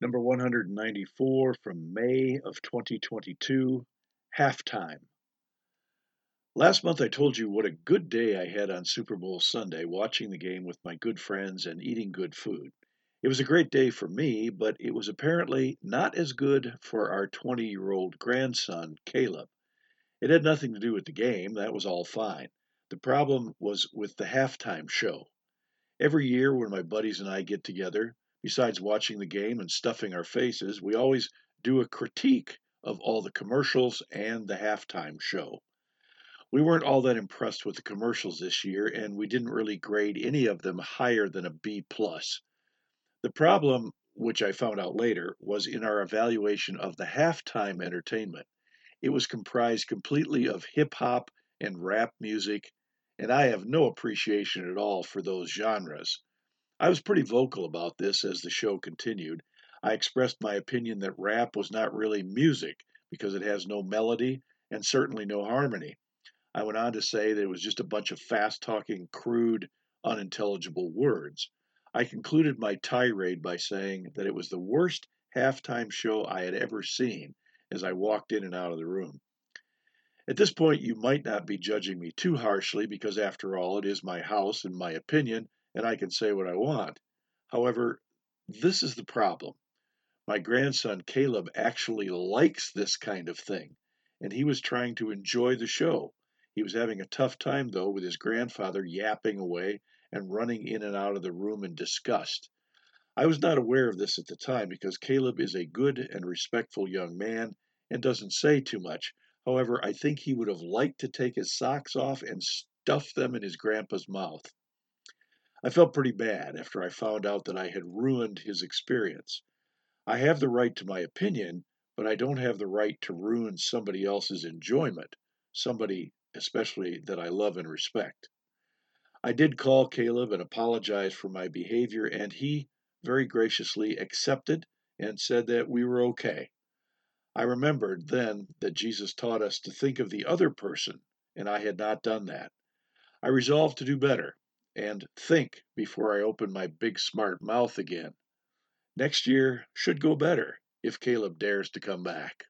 Number 194 from May of 2022, Halftime. Last month I told you what a good day I had on Super Bowl Sunday watching the game with my good friends and eating good food. It was a great day for me, but it was apparently not as good for our 20 year old grandson, Caleb. It had nothing to do with the game, that was all fine. The problem was with the halftime show. Every year when my buddies and I get together, besides watching the game and stuffing our faces, we always do a critique of all the commercials and the halftime show. We weren't all that impressed with the commercials this year, and we didn't really grade any of them higher than a B plus. The problem, which I found out later, was in our evaluation of the halftime entertainment. It was comprised completely of hip hop and rap music, and I have no appreciation at all for those genres. I was pretty vocal about this as the show continued. I expressed my opinion that rap was not really music because it has no melody and certainly no harmony. I went on to say that it was just a bunch of fast talking, crude, unintelligible words. I concluded my tirade by saying that it was the worst halftime show I had ever seen as I walked in and out of the room. At this point, you might not be judging me too harshly because, after all, it is my house and my opinion, and I can say what I want. However, this is the problem. My grandson Caleb actually likes this kind of thing, and he was trying to enjoy the show. He was having a tough time, though, with his grandfather yapping away and running in and out of the room in disgust. I was not aware of this at the time because Caleb is a good and respectful young man and doesn't say too much. However, I think he would have liked to take his socks off and stuff them in his grandpa's mouth. I felt pretty bad after I found out that I had ruined his experience. I have the right to my opinion, but I don't have the right to ruin somebody else's enjoyment, somebody especially that I love and respect. I did call Caleb and apologize for my behavior, and he very graciously accepted and said that we were okay. I remembered then that Jesus taught us to think of the other person, and I had not done that. I resolved to do better and think before I open my big smart mouth again. Next year should go better if Caleb dares to come back.